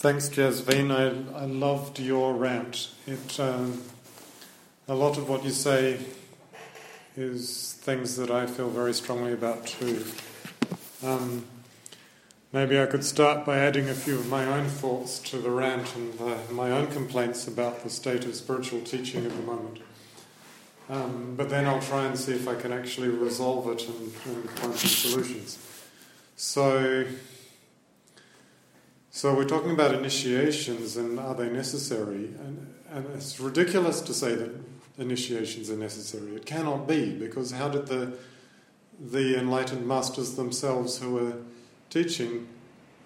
Thanks, Jasveen. I, I loved your rant. It, um, a lot of what you say is things that I feel very strongly about too. Um, maybe I could start by adding a few of my own thoughts to the rant and uh, my own complaints about the state of spiritual teaching at the moment. Um, but then I'll try and see if I can actually resolve it and, and find some solutions. So, so we're talking about initiations and are they necessary? And, and it's ridiculous to say that initiations are necessary. It cannot be because how did the the enlightened masters themselves who were teaching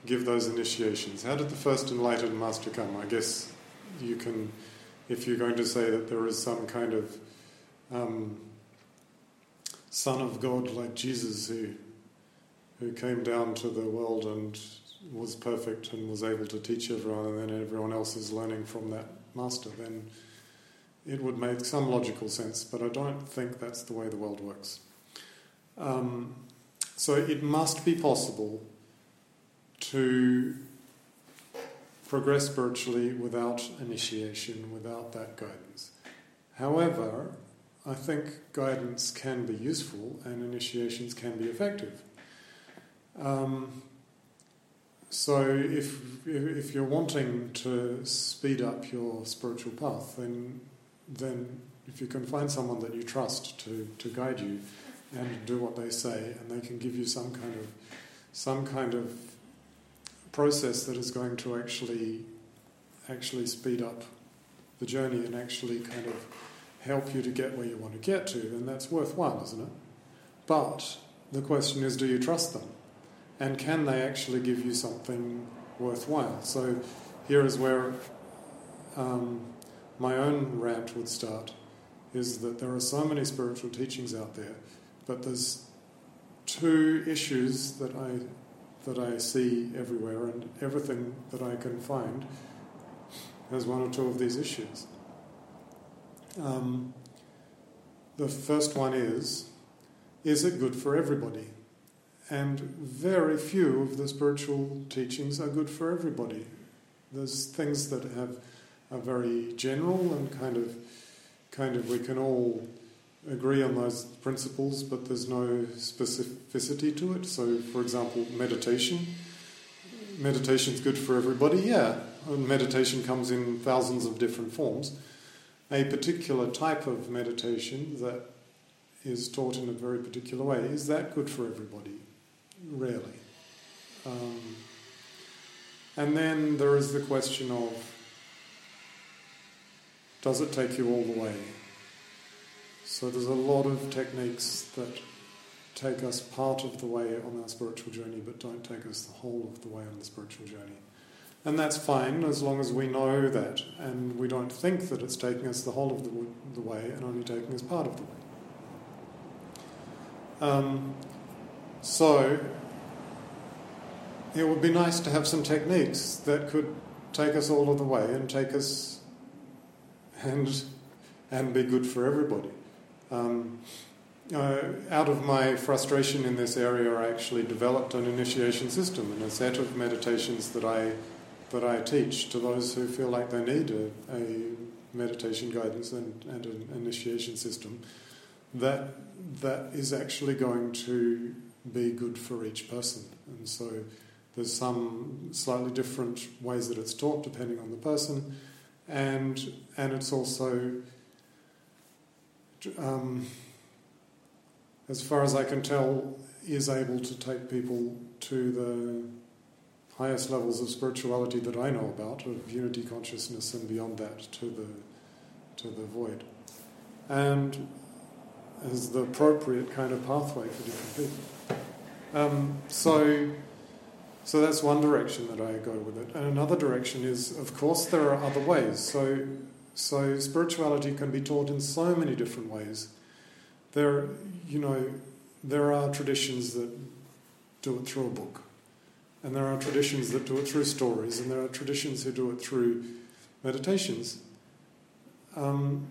give those initiations? How did the first enlightened master come? I guess you can, if you're going to say that there is some kind of um, son of God like Jesus who who came down to the world and was perfect and was able to teach everyone, and then everyone else is learning from that master, then it would make some logical sense, but I don't think that's the way the world works. Um, so it must be possible to progress spiritually without initiation, without that guidance. However, I think guidance can be useful and initiations can be effective. Um, so if if you're wanting to speed up your spiritual path, then then if you can find someone that you trust to, to guide you and do what they say, and they can give you some kind of some kind of process that is going to actually actually speed up the journey and actually kind of help you to get where you want to get to, then that's worthwhile, isn't it? But the question is, do you trust them? And can they actually give you something worthwhile? So here is where um, my own rant would start is that there are so many spiritual teachings out there, but there's two issues that I that I see everywhere, and everything that I can find has one or two of these issues. Um, the first one is: Is it good for everybody? And very few of the spiritual teachings are good for everybody. There's things that have are very general and kind of kind of we can all agree on those principles, but there's no specificity to it. So, for example, meditation. Meditation is good for everybody, yeah. And meditation comes in thousands of different forms. A particular type of meditation that is taught in a very particular way is that good for everybody? Rarely. Um, and then there is the question of does it take you all the way? So there's a lot of techniques that take us part of the way on our spiritual journey, but don't take us the whole of the way on the spiritual journey. And that's fine as long as we know that and we don't think that it's taking us the whole of the, the way and only taking us part of the way. Um, so it would be nice to have some techniques that could take us all of the way and take us and and be good for everybody. Um, uh, out of my frustration in this area, I actually developed an initiation system and a set of meditations that I that I teach to those who feel like they need a, a meditation guidance and, and an initiation system. That that is actually going to be good for each person, and so there's some slightly different ways that it's taught depending on the person. And and it's also, um, as far as I can tell, is able to take people to the highest levels of spirituality that I know about, of unity consciousness, and beyond that to the to the void, and as the appropriate kind of pathway for different people. Um, so so that's one direction that I go with it. And another direction is, of course, there are other ways. So, so spirituality can be taught in so many different ways. There, you know, there are traditions that do it through a book, and there are traditions that do it through stories, and there are traditions who do it through meditations. Um,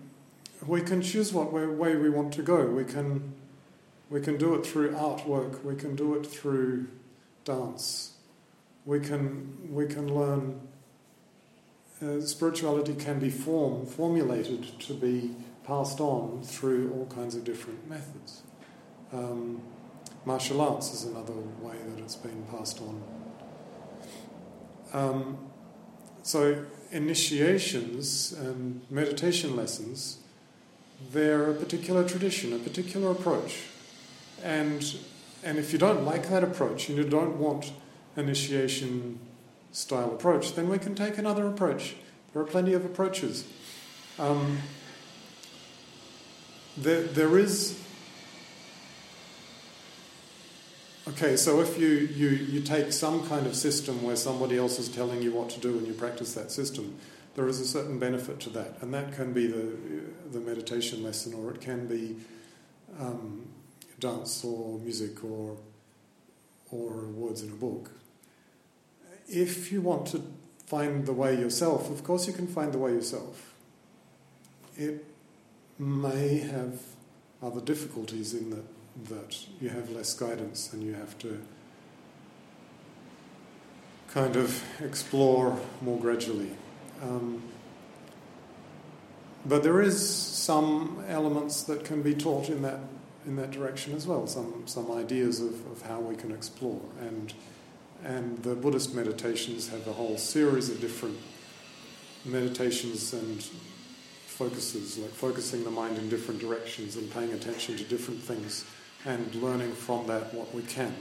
we can choose what way we want to go. We can, we can do it through artwork. We can do it through dance we can we can learn uh, spirituality can be form, formulated to be passed on through all kinds of different methods. Um, martial arts is another way that it's been passed on. Um, so, initiations and meditation lessons, they're a particular tradition, a particular approach. And, and if you don't like that approach and you don't want initiation style approach, then we can take another approach. There are plenty of approaches. Um, there, there is. Okay, so if you, you, you take some kind of system where somebody else is telling you what to do and you practice that system, there is a certain benefit to that. And that can be the, the meditation lesson, or it can be um, dance or music or, or words in a book if you want to find the way yourself, of course you can find the way yourself. It may have other difficulties in that that you have less guidance and you have to kind of explore more gradually. Um, but there is some elements that can be taught in that in that direction as well. Some some ideas of, of how we can explore and and the Buddhist meditations have a whole series of different meditations and focuses, like focusing the mind in different directions and paying attention to different things and learning from that what we can.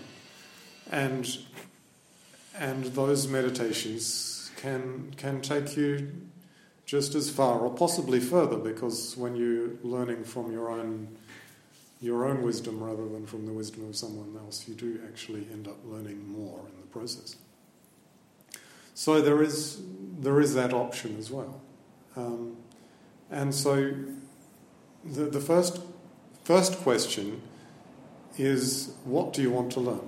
And and those meditations can can take you just as far or possibly further because when you're learning from your own your own wisdom rather than from the wisdom of someone else, you do actually end up learning more in the process. So there is there is that option as well, um, and so the the first first question is what do you want to learn?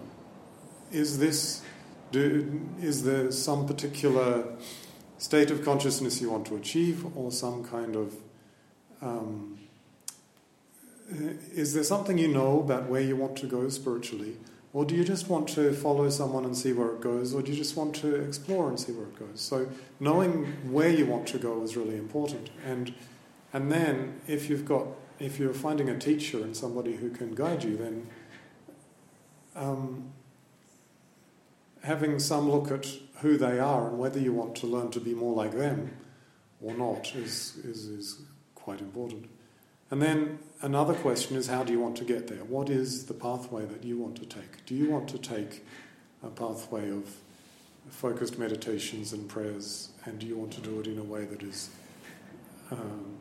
Is this do, is there some particular state of consciousness you want to achieve, or some kind of um, is there something you know about where you want to go spiritually? Or do you just want to follow someone and see where it goes? Or do you just want to explore and see where it goes? So, knowing where you want to go is really important. And, and then, if you've got, if you're finding a teacher and somebody who can guide you, then um, having some look at who they are and whether you want to learn to be more like them or not is, is, is quite important. And then another question is how do you want to get there? What is the pathway that you want to take? Do you want to take a pathway of focused meditations and prayers, and do you want to do it in a way that is um,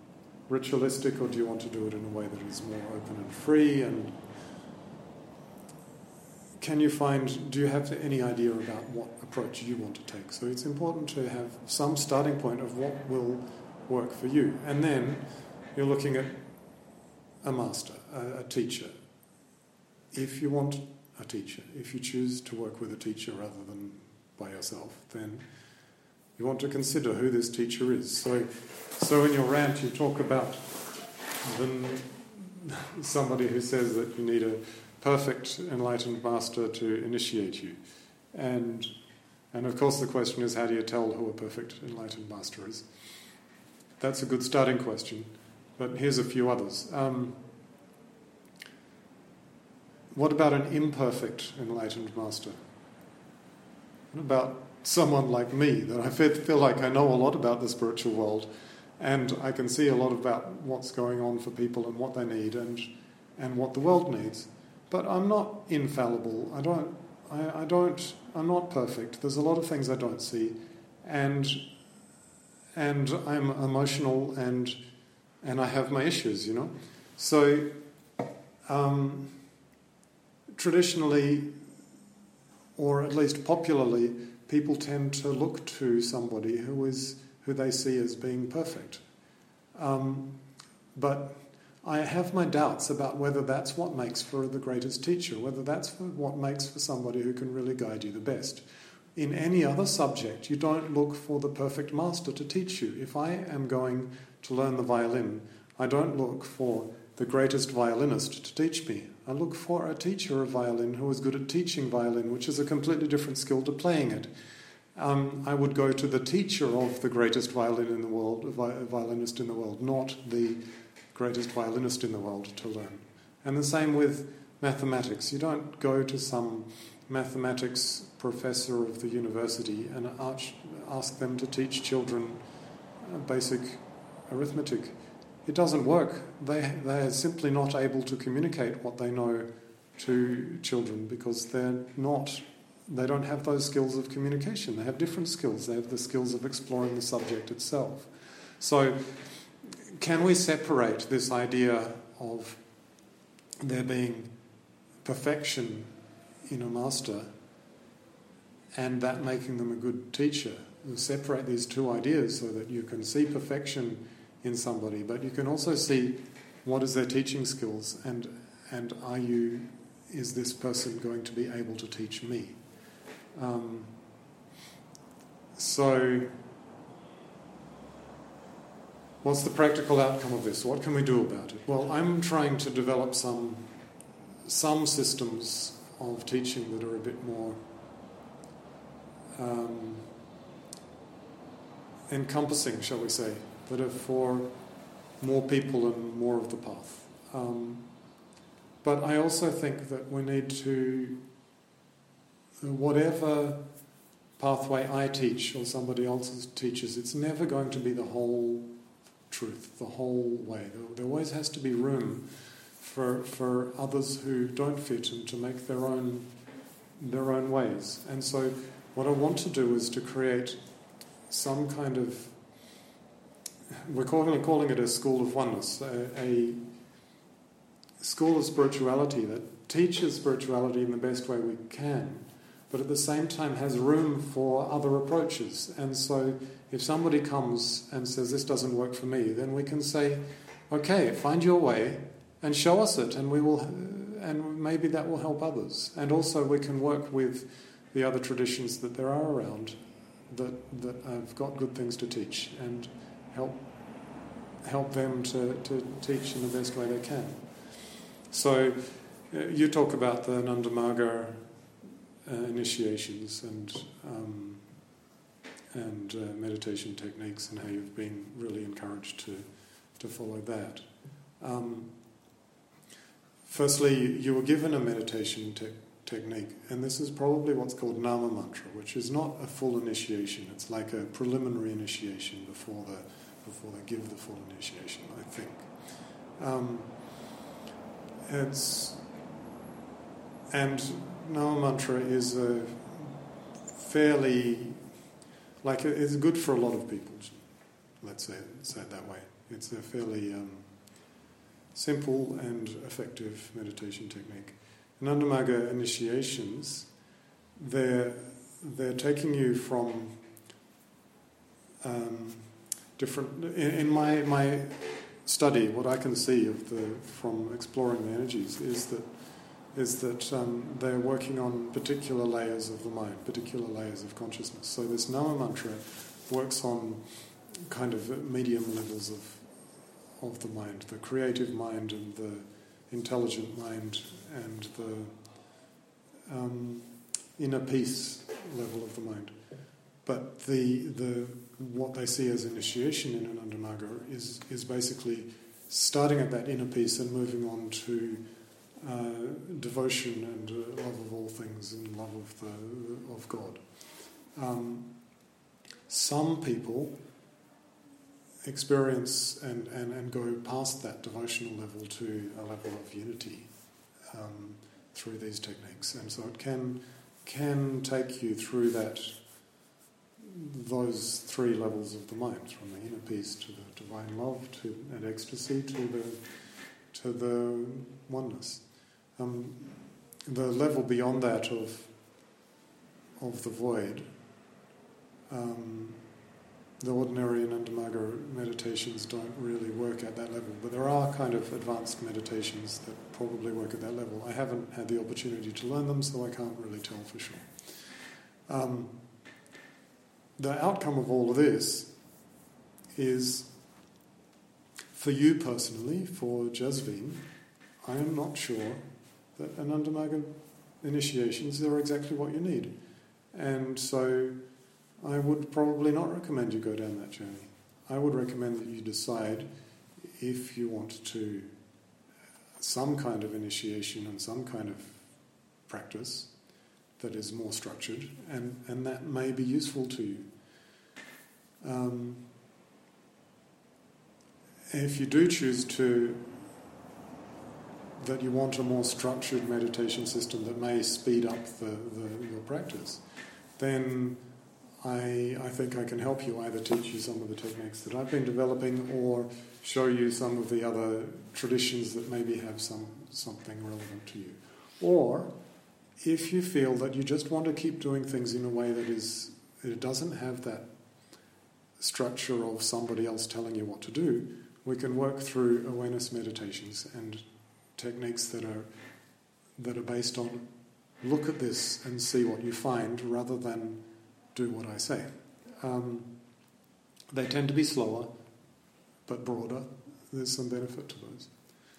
ritualistic, or do you want to do it in a way that is more open and free? And can you find, do you have any idea about what approach you want to take? So it's important to have some starting point of what will work for you. And then you're looking at a master, a, a teacher. If you want a teacher, if you choose to work with a teacher rather than by yourself, then you want to consider who this teacher is. So, so in your rant, you talk about the, somebody who says that you need a perfect enlightened master to initiate you, and and of course the question is how do you tell who a perfect enlightened master is? That's a good starting question. But here's a few others. Um, what about an imperfect enlightened master? What about someone like me that I feel like I know a lot about the spiritual world and I can see a lot about what's going on for people and what they need and, and what the world needs. But I'm not infallible. I don't, I, I don't, I'm not perfect. There's a lot of things I don't see. And, and I'm emotional and and I have my issues, you know. So, um, traditionally, or at least popularly, people tend to look to somebody who is who they see as being perfect. Um, but I have my doubts about whether that's what makes for the greatest teacher, whether that's what makes for somebody who can really guide you the best. In any other subject, you don't look for the perfect master to teach you. If I am going to learn the violin, I don't look for the greatest violinist to teach me. I look for a teacher of violin who is good at teaching violin, which is a completely different skill to playing it. um, I would go to the teacher of the greatest violin in the world, violinist in the world, not the greatest violinist in the world to learn. And the same with mathematics. You don't go to some mathematics professor of the university and ask them to teach children uh, basic arithmetic. It doesn't work. They, they are simply not able to communicate what they know to children because they're not they don't have those skills of communication. They have different skills. They have the skills of exploring the subject itself. So, can we separate this idea of there being perfection in a master and that making them a good teacher? Separate these two ideas so that you can see perfection in somebody, but you can also see what is their teaching skills and and are you is this person going to be able to teach me? Um, so, what's the practical outcome of this? What can we do about it? Well, I'm trying to develop some some systems of teaching that are a bit more um, encompassing, shall we say, that are for more people and more of the path. Um, but I also think that we need to whatever pathway I teach or somebody else teaches, it's never going to be the whole truth, the whole way. There always has to be room for, for others who don't fit and to make their own, their own ways. And so, what I want to do is to create some kind of, we're calling, calling it a school of oneness, a, a school of spirituality that teaches spirituality in the best way we can but at the same time has room for other approaches. And so if somebody comes and says, This doesn't work for me, then we can say, Okay, find your way and show us it, and we will, and maybe that will help others. And also, we can work with the other traditions that there are around that, that have got good things to teach and help help them to, to teach in the best way they can. So, uh, you talk about the Ananda Marga uh, initiations and um, and uh, meditation techniques and how you've been really encouraged to to follow that. Um, firstly, you were given a meditation te- technique, and this is probably what's called Nama Mantra, which is not a full initiation. It's like a preliminary initiation before the before they give the full initiation. I think. Um, it's and Nama Mantra is a fairly, like, it's good for a lot of people, let's say, say it that way. It's a fairly um, simple and effective meditation technique. In Ananda Marga initiations, they're, they're taking you from um, different. In, in, my, my study, what I can see of the, from exploring the energies is that is that um, they're working on particular layers of the mind, particular layers of consciousness. So this Nama mantra works on kind of medium levels of of the mind, the creative mind and the intelligent mind and the um, inner peace level of the mind. But the the what they see as initiation in Ananda Marga is is basically starting at that inner peace and moving on to uh, devotion and uh, love of all things and love of the of God. Um, some people experience and, and, and go past that devotional level to a level of unity um, through these techniques, and so it can can take you through that those three levels of the mind, from the inner peace to the divine love to and ecstasy to the to the oneness. Um, the level beyond that of of the void, um, the ordinary Ananda Marga meditations don't really work at that level, but there are kind of advanced meditations that probably work at that level. I haven't had the opportunity to learn them, so I can't really tell for sure. Um, the outcome of all of this is for you personally, for Jasveen, I am not sure that Ananda Marga initiations are exactly what you need. And so I would probably not recommend you go down that journey. I would recommend that you decide if you want to some kind of initiation and some kind of practice that is more structured, and, and that may be useful to you. Um, if you do choose to, that you want a more structured meditation system that may speed up the, the, your practice, then I, I think I can help you either teach you some of the techniques that I've been developing or show you some of the other traditions that maybe have some something relevant to you. Or if you feel that you just want to keep doing things in a way that is it doesn't have that structure of somebody else telling you what to do, we can work through awareness meditations and techniques that are that are based on look at this and see what you find rather than do what I say. Um, they tend to be slower, but broader. There's some benefit to those.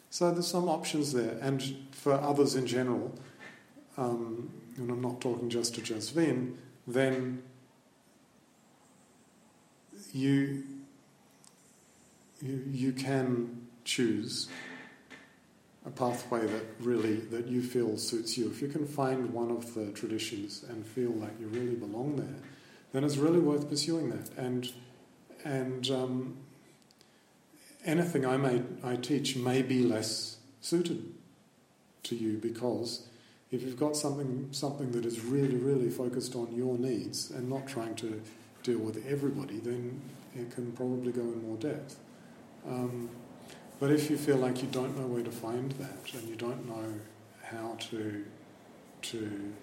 So there's some options there. And for others in general, um, and I'm not talking just to Jasveen, then you, you, you can choose a pathway that really that you feel suits you. If you can find one of the traditions and feel like you really belong there, then it's really worth pursuing that. And and um, anything I may I teach may be less suited to you because if you've got something something that is really really focused on your needs and not trying to deal with everybody, then it can probably go in more depth. Um, but if you feel like you don't know where to find that and you don't know how to to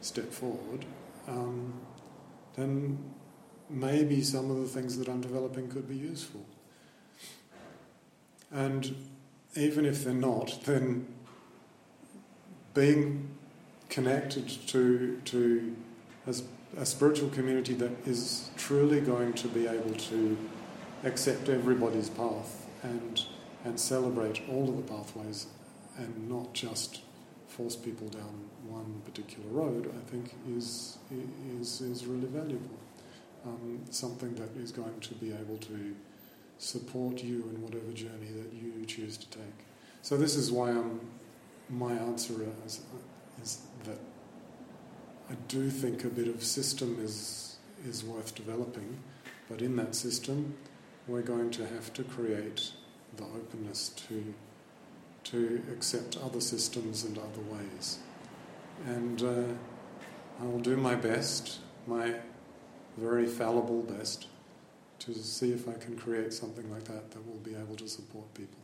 step forward, um, then maybe some of the things that I'm developing could be useful. And even if they're not, then being connected to to a, a spiritual community that is truly going to be able to accept everybody's path and and celebrate all of the pathways and not just force people down one particular road, I think is is is really valuable. Um, something that is going to be able to support you in whatever journey that you choose to take. So this is why I'm, my answer is, is that I do think a bit of system is is worth developing, but in that system, we're going to have to create the openness to to accept other systems and other ways. And uh, I will do my best, my very fallible best, to see if I can create something like that that will be able to support people.